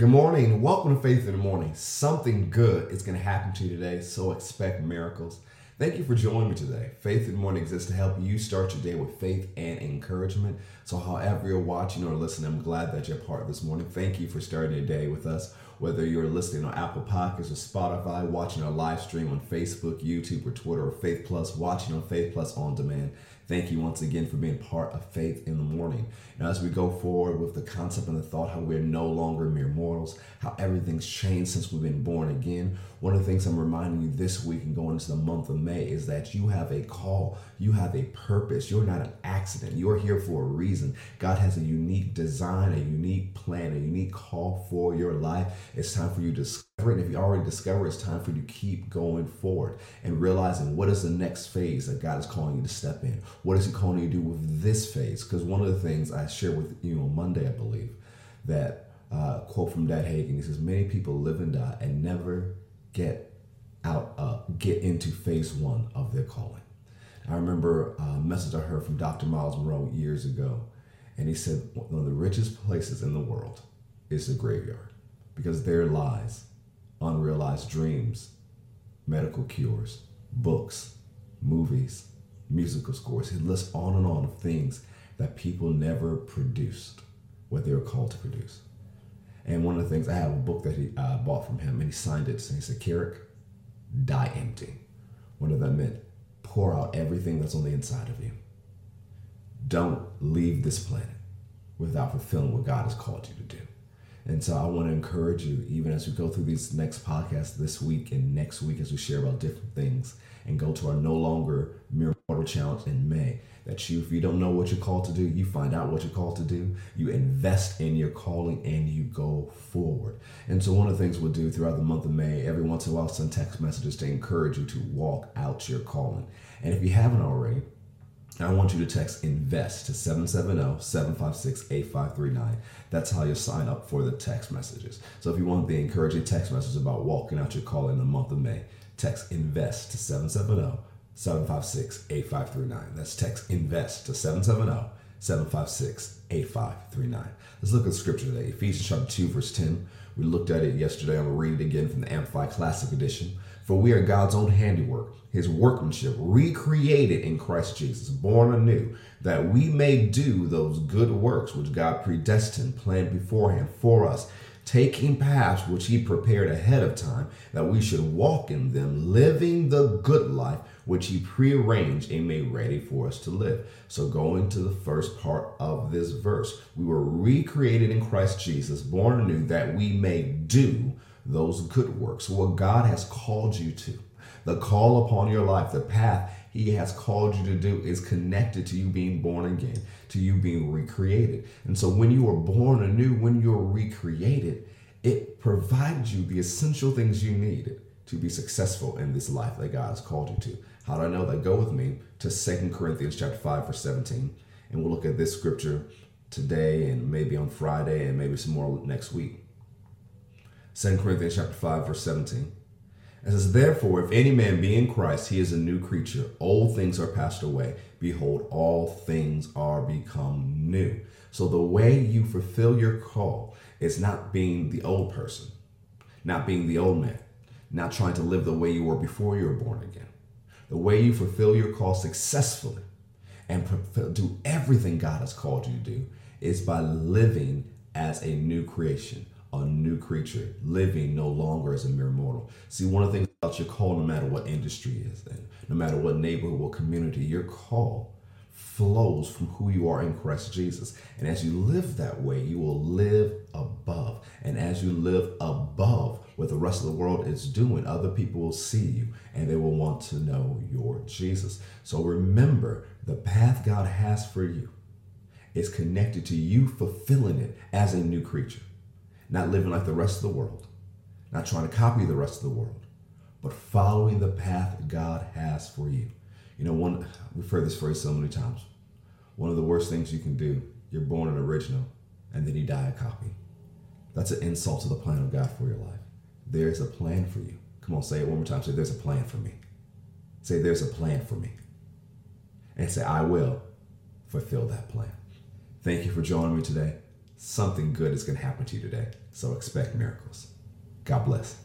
Good morning. Welcome to Faith in the Morning. Something good is going to happen to you today, so expect miracles. Thank you for joining me today. Faith in the Morning exists to help you start your day with faith and encouragement. So, however you're watching or listening, I'm glad that you're part of this morning. Thank you for starting your day with us. Whether you're listening on Apple Podcasts or Spotify, watching our live stream on Facebook, YouTube, or Twitter, or Faith Plus, watching on Faith Plus on demand. Thank you once again for being part of Faith in the Morning. Now, as we go forward with the concept and the thought how we're no longer mere mortals, how everything's changed since we've been born again, one of the things I'm reminding you this week and going into the month of May is that you have a call, you have a purpose. You're not an accident. You're here for a reason. God has a unique design, a unique plan, a unique call for your life. It's time for you to discover it. And if you already discover it's time for you to keep going forward and realizing what is the next phase that God is calling you to step in. What is He calling you to do with this phase? Because one of the things I shared with you on Monday, I believe, that uh, quote from Dad Hagin, he says, Many people live and die and never get out, uh, get into phase one of their calling. I remember a message I heard from Dr. Myles Munroe years ago, and he said one of the richest places in the world is the graveyard because there lies unrealized dreams, medical cures, books, movies, musical scores. He lists on and on of things that people never produced what they were called to produce. And one of the things, I have a book that he uh, bought from him, and he signed it. And he said, Carrick, die empty. What does that mean? Pour out everything that's on the inside of you. Don't leave this planet without fulfilling what God has called you to do. And so I want to encourage you, even as we go through these next podcasts this week and next week, as we share about different things and go to our no longer mere mortal challenge in May, that you, if you don't know what you're called to do, you find out what you're called to do, you invest in your calling, and you go forward. And so, one of the things we'll do throughout the month of May, every once in a while, send text messages to encourage you to walk out your calling. And if you haven't already, I want you to text INVEST to 770-756-8539. That's how you sign up for the text messages. So if you want the encouraging text message about walking out your call in the month of May, text INVEST to 770 756 8539. That's text INVEST to 770 756 8539. Let's look at scripture today. Ephesians chapter 2, verse 10. We looked at it yesterday. I'm going to read it again from the Amplified Classic Edition. For we are God's own handiwork, his workmanship, recreated in Christ Jesus, born anew, that we may do those good works which God predestined, planned beforehand for us taking paths which he prepared ahead of time, that we should walk in them, living the good life which he prearranged and made ready for us to live. So, going to the first part of this verse, we were recreated in Christ Jesus, born anew, that we may do those good works, what God has called you to. The call upon your life, the path he has called you to do is connected to you being born again, to you being recreated. And so when you are born anew, when you're recreated, it provides you the essential things you need to be successful in this life that God has called you to. How do I know that? Go with me to Second Corinthians chapter 5, verse 17. And we'll look at this scripture today and maybe on Friday and maybe some more next week. Second Corinthians chapter 5, verse 17. It says, Therefore, if any man be in Christ, he is a new creature. Old things are passed away. Behold, all things are become new. So the way you fulfill your call is not being the old person, not being the old man, not trying to live the way you were before you were born again. The way you fulfill your call successfully and do everything God has called you to do is by living as a new creation a new creature, living no longer as a mere mortal. See, one of the things about your call, no matter what industry is, and no matter what neighborhood, what community, your call flows from who you are in Christ Jesus. And as you live that way, you will live above. And as you live above what the rest of the world is doing, other people will see you and they will want to know your Jesus. So remember, the path God has for you is connected to you fulfilling it as a new creature not living like the rest of the world, not trying to copy the rest of the world, but following the path God has for you. You know, one we've heard this phrase so many times. One of the worst things you can do, you're born an original, and then you die a copy. That's an insult to the plan of God for your life. There's a plan for you. Come on, say it one more time. Say, there's a plan for me. Say, there's a plan for me. And say, I will fulfill that plan. Thank you for joining me today. Something good is going to happen to you today. So expect miracles. God bless.